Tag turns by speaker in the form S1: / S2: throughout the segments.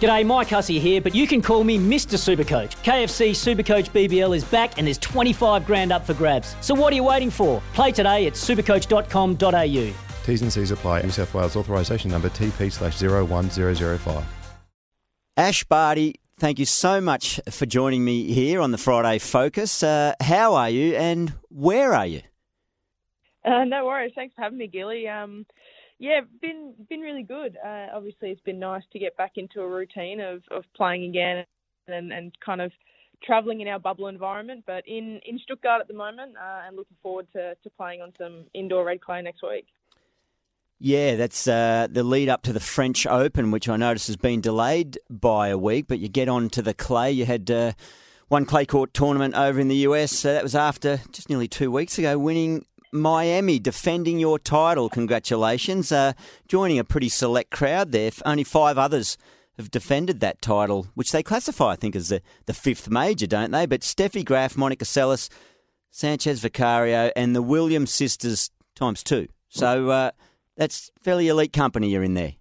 S1: G'day, Mike Hussey here, but you can call me Mr. Supercoach. KFC Supercoach BBL is back and there's 25 grand up for grabs. So what are you waiting for? Play today at supercoach.com.au.
S2: T's and C's apply. New South Wales authorisation number TP slash 01005.
S3: Ash Barty, thank you so much for joining me here on the Friday Focus. Uh, how are you and where are you?
S4: Uh, no worries. Thanks for having me, Gilly. Um, yeah, been been really good. Uh, obviously, it's been nice to get back into a routine of, of playing again and, and kind of travelling in our bubble environment. But in, in Stuttgart at the moment, uh, and looking forward to, to playing on some indoor red clay next week.
S3: Yeah, that's uh, the lead up to the French Open, which I notice has been delayed by a week. But you get on to the clay. You had uh, one clay court tournament over in the US. So that was after just nearly two weeks ago, winning Miami, defending your title. Congratulations. Uh, joining a pretty select crowd there. Only five others have defended that title, which they classify, I think, as the, the fifth major, don't they? But Steffi Graf, Monica Seles, Sanchez Vicario, and the Williams sisters times two. So uh, that's fairly elite company you're in there.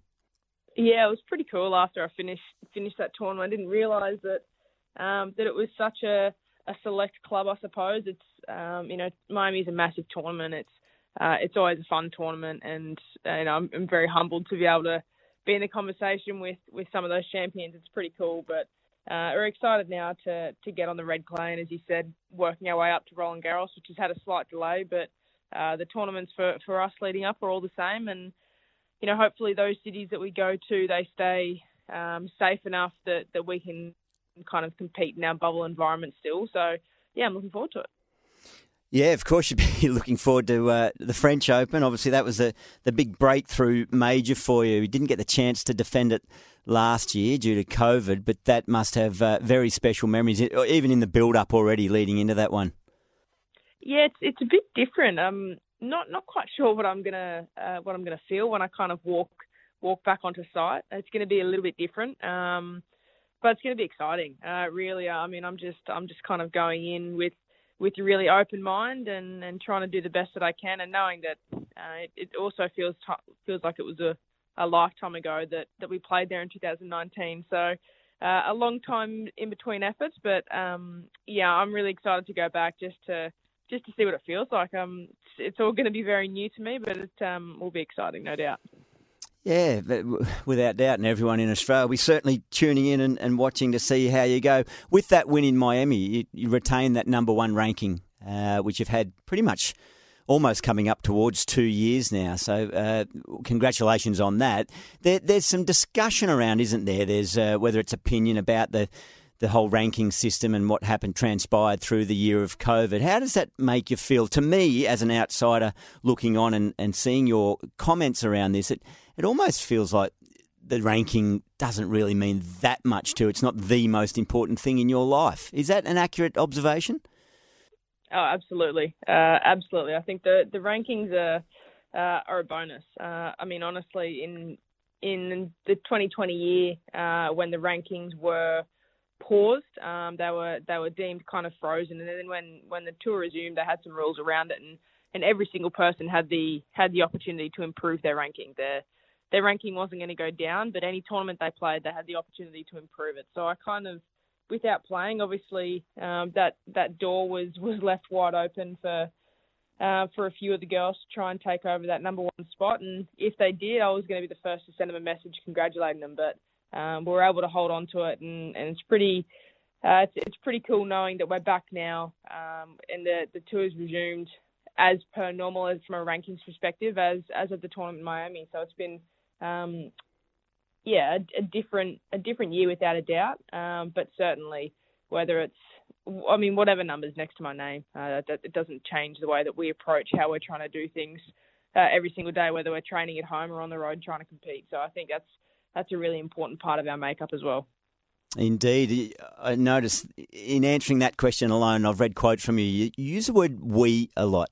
S4: Yeah, it was pretty cool after I finished finished that tournament. I didn't realise that um, that it was such a, a select club. I suppose it's um, you know Miami's a massive tournament. It's uh, it's always a fun tournament, and uh, you know I'm, I'm very humbled to be able to be in a conversation with with some of those champions. It's pretty cool, but uh, we're excited now to to get on the red clay, and as you said, working our way up to Roland Garros, which has had a slight delay, but uh, the tournaments for for us leading up are all the same, and you know hopefully those cities that we go to they stay um, safe enough that that we can kind of compete in our bubble environment still. So yeah, I'm looking forward to it.
S3: Yeah, of course you'd be looking forward to uh, the French Open. Obviously, that was the, the big breakthrough major for you. You didn't get the chance to defend it last year due to COVID, but that must have uh, very special memories, even in the build-up already leading into that one.
S4: Yeah, it's it's a bit different. I'm not not quite sure what I'm gonna uh, what I'm gonna feel when I kind of walk walk back onto site. It's going to be a little bit different, um, but it's going to be exciting. Uh, really, I mean, I'm just I'm just kind of going in with with a really open mind and, and trying to do the best that I can, and knowing that uh, it, it, also feels t- feels like it was a, a lifetime ago that, that we played there in 2019. So uh, a long time in between efforts, but um, yeah, I'm really excited to go back just to just to see what it feels like. Um, it's, it's all going to be very new to me, but it um, will be exciting, no doubt.
S3: Yeah, without doubt, and everyone in Australia, we're certainly tuning in and, and, watching to see how you go. With that win in Miami, you, you retain that number one ranking, uh, which you've had pretty much almost coming up towards two years now. So, uh, congratulations on that. There, there's some discussion around, isn't there? There's uh, whether it's opinion about the the whole ranking system and what happened transpired through the year of COVID. How does that make you feel? To me, as an outsider looking on and, and seeing your comments around this, it it almost feels like the ranking doesn't really mean that much to. It's not the most important thing in your life. Is that an accurate observation?
S4: Oh, absolutely, uh, absolutely. I think the the rankings are uh, are a bonus. Uh, I mean, honestly, in in the 2020 year uh, when the rankings were paused, um, they were they were deemed kind of frozen, and then when when the tour resumed, they had some rules around it, and and every single person had the had the opportunity to improve their ranking. Their their ranking wasn't going to go down, but any tournament they played, they had the opportunity to improve it. So I kind of, without playing, obviously um, that that door was was left wide open for uh, for a few of the girls to try and take over that number one spot. And if they did, I was going to be the first to send them a message congratulating them. But um, we were able to hold on to it, and, and it's pretty. Uh, it's, it's pretty cool knowing that we're back now, um, and the the tour's resumed as per normal as from a rankings perspective as as of the tournament in Miami. So it's been um, yeah, a, a, different a different year without a doubt. Um, but certainly, whether it's I mean, whatever numbers next to my name, uh, that, it doesn't change the way that we approach how we're trying to do things uh, every single day, whether we're training at home or on the road trying to compete. So I think that's that's a really important part of our makeup as well.
S3: Indeed. I noticed in answering that question alone, I've read quotes from you. You use the word we a lot,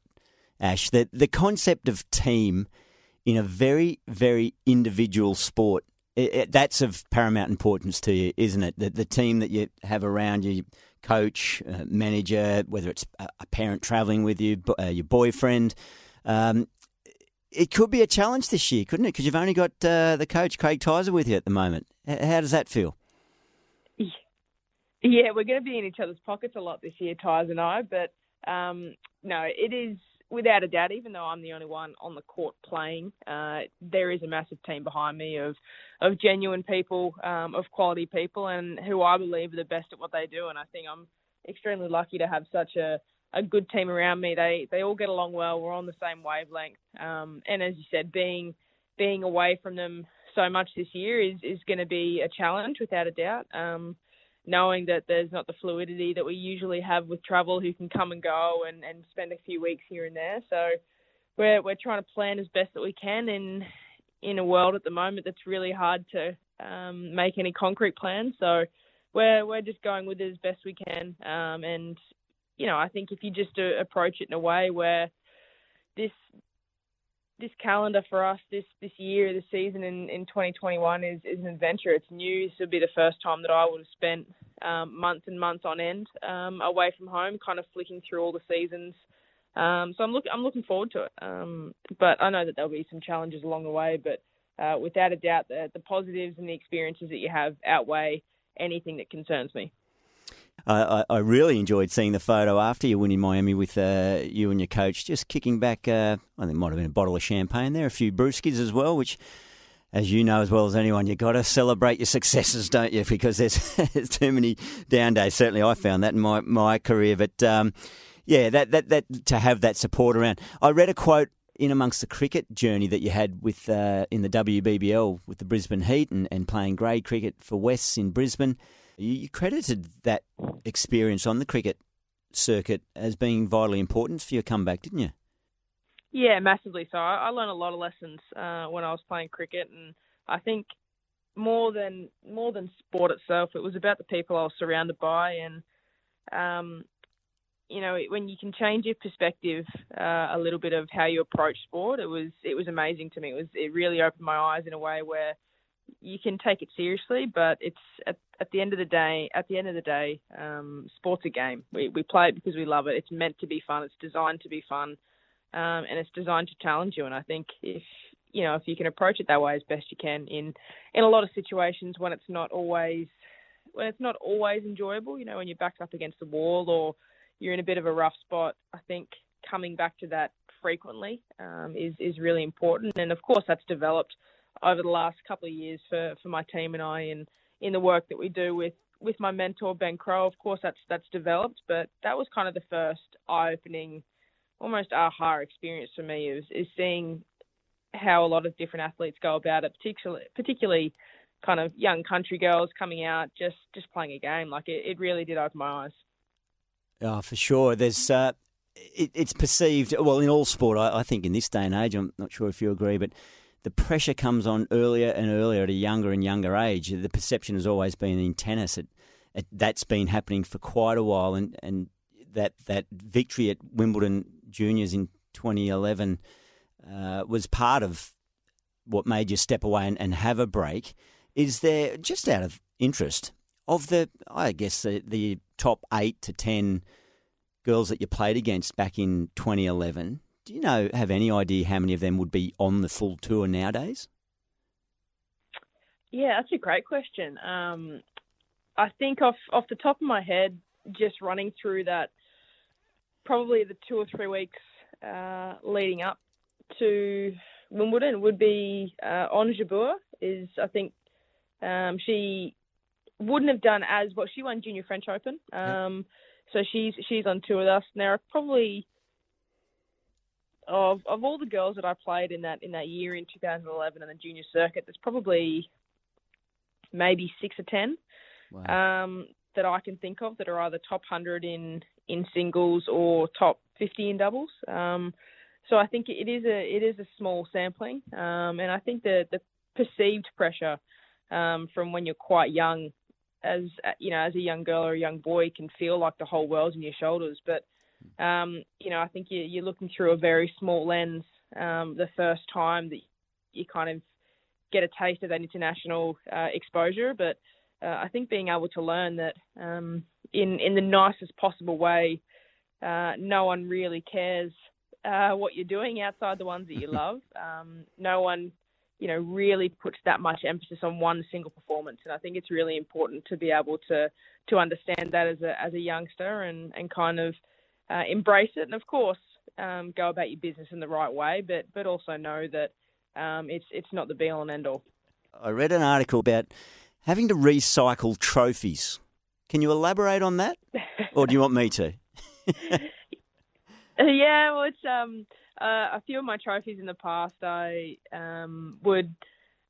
S3: Ash. That the concept of team in a very, very individual sport, it, it, that's of paramount importance to you, isn't it? The, the team that you have around you, coach, uh, manager, whether it's a parent travelling with you, uh, your boyfriend. Um, it could be a challenge this year, couldn't it? Because you've only got uh, the coach, Craig Tyzzer, with you at the moment. How does that feel?
S4: Yeah, we're going to be in each other's pockets a lot this year, Tyres and I. But um, no, it is without a doubt. Even though I'm the only one on the court playing, uh, there is a massive team behind me of of genuine people, um, of quality people, and who I believe are the best at what they do. And I think I'm extremely lucky to have such a a good team around me. They they all get along well. We're on the same wavelength. Um, and as you said, being being away from them so much this year is is going to be a challenge without a doubt. Um, knowing that there's not the fluidity that we usually have with travel, who can come and go and, and spend a few weeks here and there. So we're we're trying to plan as best that we can in in a world at the moment that's really hard to um, make any concrete plans. So we're we're just going with it as best we can. Um, and you know, I think if you just uh, approach it in a way where this this calendar for us this this year, this season in, in 2021 is, is an adventure. It's new. This will be the first time that I would have spent um, months and months on end um, away from home, kind of flicking through all the seasons. Um, so I'm look I'm looking forward to it. Um, but I know that there'll be some challenges along the way. But uh, without a doubt, the, the positives and the experiences that you have outweigh anything that concerns me.
S3: I, I, really enjoyed seeing the photo after you win in Miami with uh, you and your coach, just kicking back. Uh, I think it might have been a bottle of champagne there, a few brewskis as well, which, as you know as well as anyone, you've got to celebrate your successes, don't you? Because there's, there's too many down days. Certainly, I found that in my, my career. But um, yeah, that, that, that to have that support around. I read a quote in amongst the cricket journey that you had with uh, in the WBBL with the Brisbane Heat and, and playing grade cricket for Wests in Brisbane. You credited that experience on the cricket circuit as being vitally important for your comeback, didn't you?
S4: Yeah, massively. So I, I learned a lot of lessons uh, when I was playing cricket, and I think more than more than sport itself, it was about the people I was surrounded by, and um, you know, when you can change your perspective uh, a little bit of how you approach sport, it was it was amazing to me. It was it really opened my eyes in a way where you can take it seriously, but it's at, at the end of the day. At the end of the day, um, sport's a game. We we play it because we love it. It's meant to be fun. It's designed to be fun, um, and it's designed to challenge you. And I think if you know if you can approach it that way as best you can in in a lot of situations when it's not always when it's not always enjoyable. You know when you're backed up against the wall or you're in a bit of a rough spot. I think coming back to that frequently um, is is really important. And of course that's developed over the last couple of years for, for my team and I in in the work that we do with with my mentor Ben Crowe. Of course, that's that's developed, but that was kind of the first eye-opening, almost aha experience for me is is seeing how a lot of different athletes go about it, particularly particularly kind of young country girls coming out just just playing a game. Like it, it really did open my eyes.
S3: Oh, for sure. There's uh, it, it's perceived well in all sport. I think in this day and age, I'm not sure if you agree, but the pressure comes on earlier and earlier at a younger and younger age. The perception has always been in tennis. It, it, that's been happening for quite a while, and, and that that victory at Wimbledon Juniors in 2011 uh, was part of what made you step away and, and, have a break. Is there just out of interest of the I guess the, the top eight to ten girls that you played against back in 2011? Do you know, have any idea how many of them would be on the full tour nowadays?
S4: Yeah, that's a great question. Um, I think off off the top of my head, just running through that, probably the two or three weeks uh, leading up to Wimbledon would be uh, Ons Jabeur. Is I think um, she wouldn't have done as well. She won Junior French Open, um, so she's she's on tour with us. Now probably of of all the girls that I played in that in that year in 2011 in the junior circuit, there's probably maybe six or ten wow. um, that I can think of that are either top hundred in in singles or top 50 in doubles. Um, so I think it is a it is a small sampling, um, and I think the the perceived pressure um, from when you're quite young. As you know, as a young girl or a young boy, can feel like the whole world's on your shoulders. But um, you know, I think you, you're looking through a very small lens um, the first time that you kind of get a taste of that international uh, exposure. But uh, I think being able to learn that um, in in the nicest possible way, uh, no one really cares uh, what you're doing outside the ones that you love. Um, no one, you know, really puts that much emphasis on one single performance, and I think it's really important to be able to to understand that as a as a youngster and and kind of uh, embrace it, and of course um, go about your business in the right way, but but also know that um, it's it's not the be all and end all.
S3: I read an article about having to recycle trophies. Can you elaborate on that, or do you want me to?
S4: yeah, well, it's um uh, a few of my trophies in the past I um would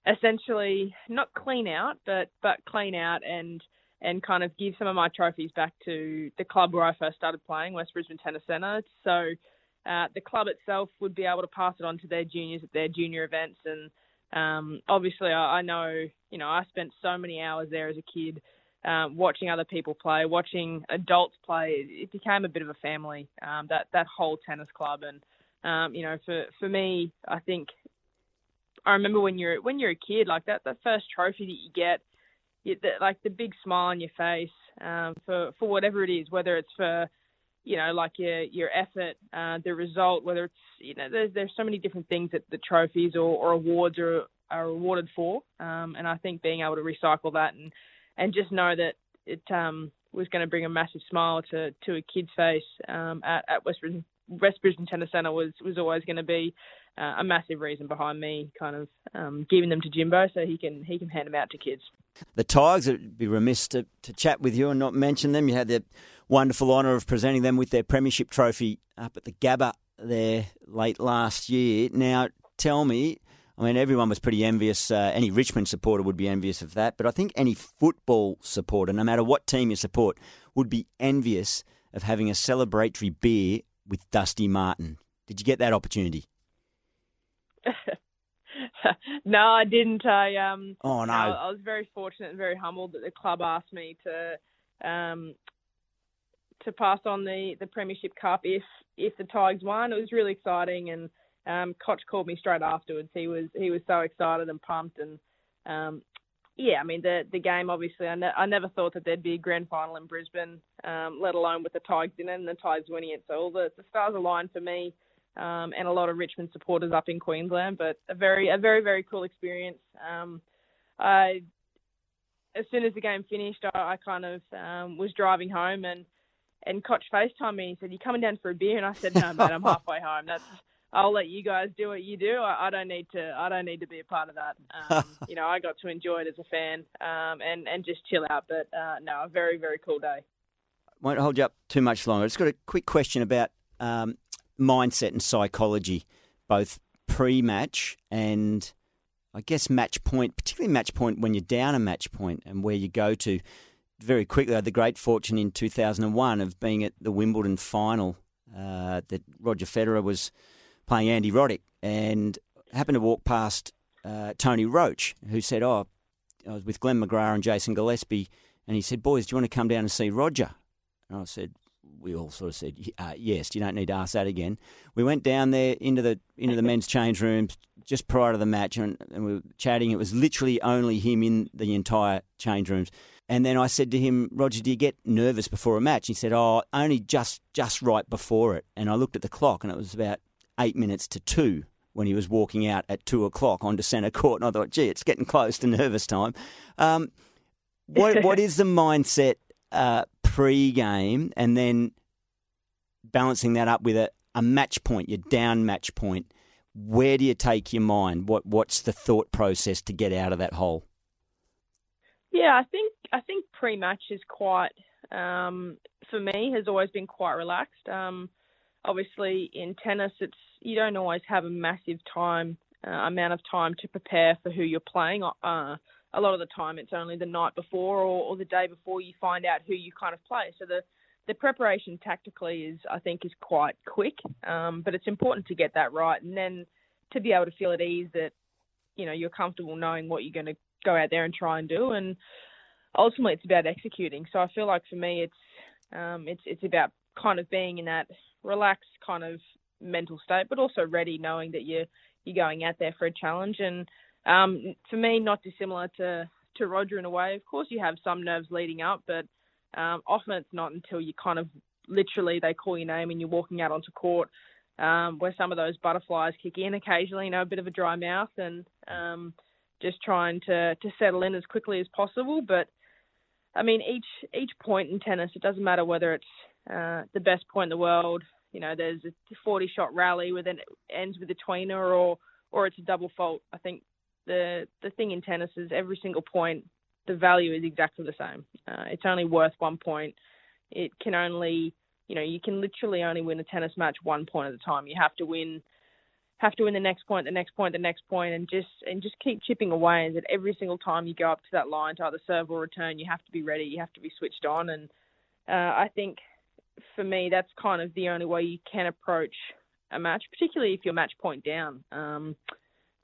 S4: essentially not clean out, but but clean out and and kind of give some of my trophies back to the club where I first started playing, West Brisbane Tennis Centre. So uh, the club itself would be able to pass it on to their juniors at their junior events. And um, obviously, I, I, know, you know, I spent so many hours there as a kid. Um, watching other people play, watching adults play, it, it became a bit of a family. Um, that that whole tennis club, and um, you know, for for me, I think I remember when you're when you're a kid, like that that first trophy that you get, you, the, like the big smile on your face um, for for whatever it is, whether it's for you know, like your your effort, uh, the result, whether it's you know, there's there's so many different things that the trophies or, or awards are are awarded for, um, and I think being able to recycle that and and just know that it um, was going to bring a massive smile to to a kid's face um, at at West Brisbane, West Brisbane Tennis Centre was was always going to be uh, a massive reason behind me kind of um, giving them to Jimbo so he can he can hand them out to kids.
S3: The Tigers, it would be remiss to, to chat with you and not mention them. You had the wonderful honour of presenting them with their premiership trophy up at the Gabba there late last year. Now, tell me, I mean, everyone was pretty envious. Uh, any Richmond supporter would be envious of that, but I think any football supporter, no matter what team you support, would be envious of having a celebratory beer with Dusty Martin. Did you get that opportunity?
S4: no, I didn't. I um.
S3: Oh no.
S4: I, I, was very fortunate and very humbled that the club asked me to um to pass on the the Premiership Cup if if the Tigers won. It was really exciting, and um, Koch called me straight afterwards. He was he was so excited and pumped, and um, yeah, I mean the the game obviously. I, ne- I never thought that there'd be a grand final in Brisbane, um, let alone with the Tigers in it and the Tigers winning it. So all the, the stars aligned for me um, and a lot of Richmond supporters up in Queensland. But a very, a very, very cool experience. Um, I, as soon as the game finished, I, I kind of um, was driving home and and Koch FaceTimed me and said, "You coming down for a beer?" And I said, "No, mate, I'm halfway home. That's I'll let you guys do what you do. I, I don't need to. I don't need to be a part of that. Um, you know, I got to enjoy it as a fan um, and and just chill out. But uh, no, a very very cool day.
S3: Won't hold you up too much longer. I just got a quick question about um, mindset and psychology, both pre-match and I guess match point, particularly match point when you're down a match point and where you go to. Very quickly, I had the great fortune in 2001 of being at the Wimbledon final uh, that Roger Federer was playing Andy Roddick and happened to walk past uh, Tony Roche, who said, "Oh, I was with Glenn McGrath and Jason Gillespie," and he said, "Boys, do you want to come down and see Roger?" And I said, we all sort of said uh, yes. You don't need to ask that again. We went down there into the into the men's change rooms just prior to the match, and, and, we were chatting. It was literally only him in the entire change rooms. And then I said to him, Roger, do you get nervous before a match? He said, Oh, only just just right before it. And I looked at the clock, and it was about eight minutes to two when he was walking out at two o'clock onto centre court. And I thought, gee, it's getting close to nervous time. Um, what what is the mindset uh, pre-game and then balancing that up with a, a match point, your down match point, where do you take your mind? What what's the thought process to get out of that hole?
S4: Yeah, I think I think pre-match is quite um, for me has always been quite relaxed. Um, obviously, in tennis, it's you don't always have a massive time uh, amount of time to prepare for who you're playing. Uh, a lot of the time it's only the night before or, or the day before you find out who you kind of play. So the the preparation tactically is I think is quite quick, um, but it's important to get that right and then to be able to feel at ease that you know you're comfortable knowing what you're going to go out there and try and do. And ultimately, it's about executing. So I feel like for me, it's um, it's it's about kind of being in that relaxed kind of mental state, but also ready, knowing that you're you're going out there for a challenge. And um, for me, not dissimilar to to Roger in a way. Of course, you have some nerves leading up, but um, often it's not until you kind of literally they call your name and you're walking out onto court um, where some of those butterflies kick in occasionally, you know, a bit of a dry mouth and um, just trying to, to settle in as quickly as possible. But I mean, each each point in tennis, it doesn't matter whether it's uh, the best point in the world. You know, there's a 40 shot rally with an ends with a tweener, or or it's a double fault. I think the the thing in tennis is every single point, the value is exactly the same. Uh, it's only worth one point. It can only you know, you can literally only win a tennis match one point at a time. You have to win have to win the next point, the next point, the next point, and just and just keep chipping away. And that every single time you go up to that line to either serve or return, you have to be ready. You have to be switched on. And uh, I think for me, that's kind of the only way you can approach a match, particularly if you're match point down. Um,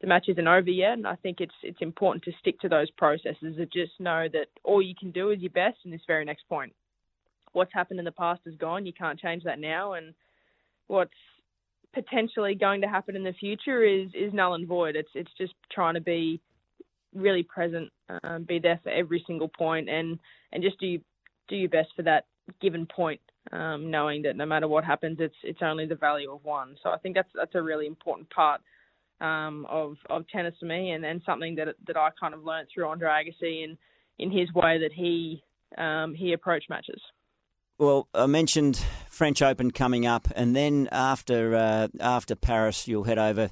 S4: the match isn't over yet, and I think it's it's important to stick to those processes. And just know that all you can do is your best in this very next point what's happened in the past is gone. You can't change that now, and what's potentially going to happen in the future is is null and void. It's it's just trying to be really present, um, be there for every single point, and and just do do your best for that given point, um, knowing that no matter what happens, it's it's only the value of one. So I think that's that's a really important part um, of of tennis for me, and, and something that that I kind of learned through Andre Agassi and in his way that he um, he approached matches.
S3: Well, I mentioned French Open coming up, and then after uh, after Paris, you'll head over,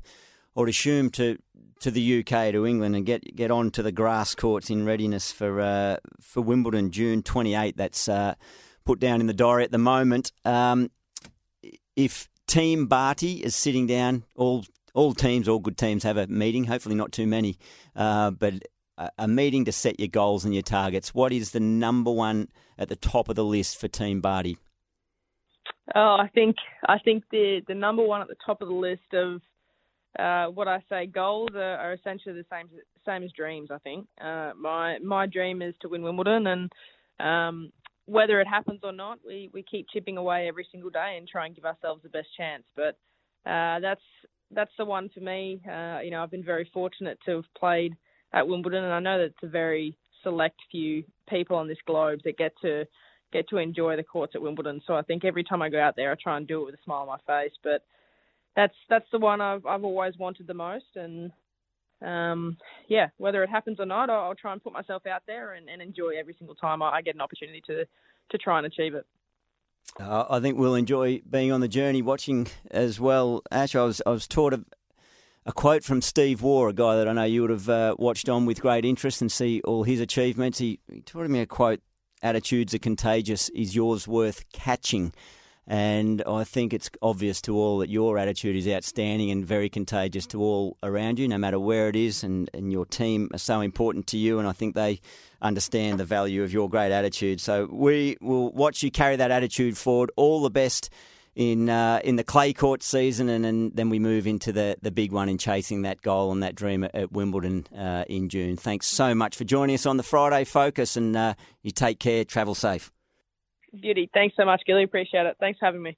S3: or assume to to the UK to England and get get on to the grass courts in readiness for uh, for Wimbledon June 28. That's uh, put down in the diary at the moment. Um, if Team Barty is sitting down, all all teams, all good teams have a meeting. Hopefully, not too many, uh, but a meeting to set your goals and your targets. What is the number one at the top of the list for Team Barty?
S4: Oh, I think I think the the number one at the top of the list of uh, what I say goals are, are, essentially the same same as dreams. I think uh, my my dream is to win Wimbledon, and um, whether it happens or not, we we keep chipping away every single day and try and give ourselves the best chance. But uh, that's that's the one for me. Uh, you know, I've been very fortunate to have played at Wimbledon, and I know that it's a very select few people on this globe that get to get to enjoy the courts at Wimbledon. So I think every time I go out there, I try and do it with a smile on my face. But that's that's the one I've I've always wanted the most, and um, yeah, whether it happens or not, I'll, I'll, try and put myself out there and, and enjoy every single time I, I, get an opportunity to to try and achieve it.
S3: Uh, I think we'll enjoy being on the journey, watching as well. Ash, I was I was taught a quote from Steve Waugh, a guy that I know you would have uh, watched on with great interest and see all his achievements. He, he taught me a quote Attitudes are contagious, is yours worth catching? And I think it's obvious to all that your attitude is outstanding and very contagious to all around you, no matter where it is. And, and your team are so important to you. And I think they understand the value of your great attitude. So we will watch you carry that attitude forward. All the best in uh, in the clay court season, and, and, then we move into the, the big one in chasing that goal and that dream at, at Wimbledon uh, in June. Thanks so much for joining us on the Friday Focus, and uh, you take care, travel safe.
S4: Beauty. Thanks so much, Gilly. Appreciate it. Thanks for having me.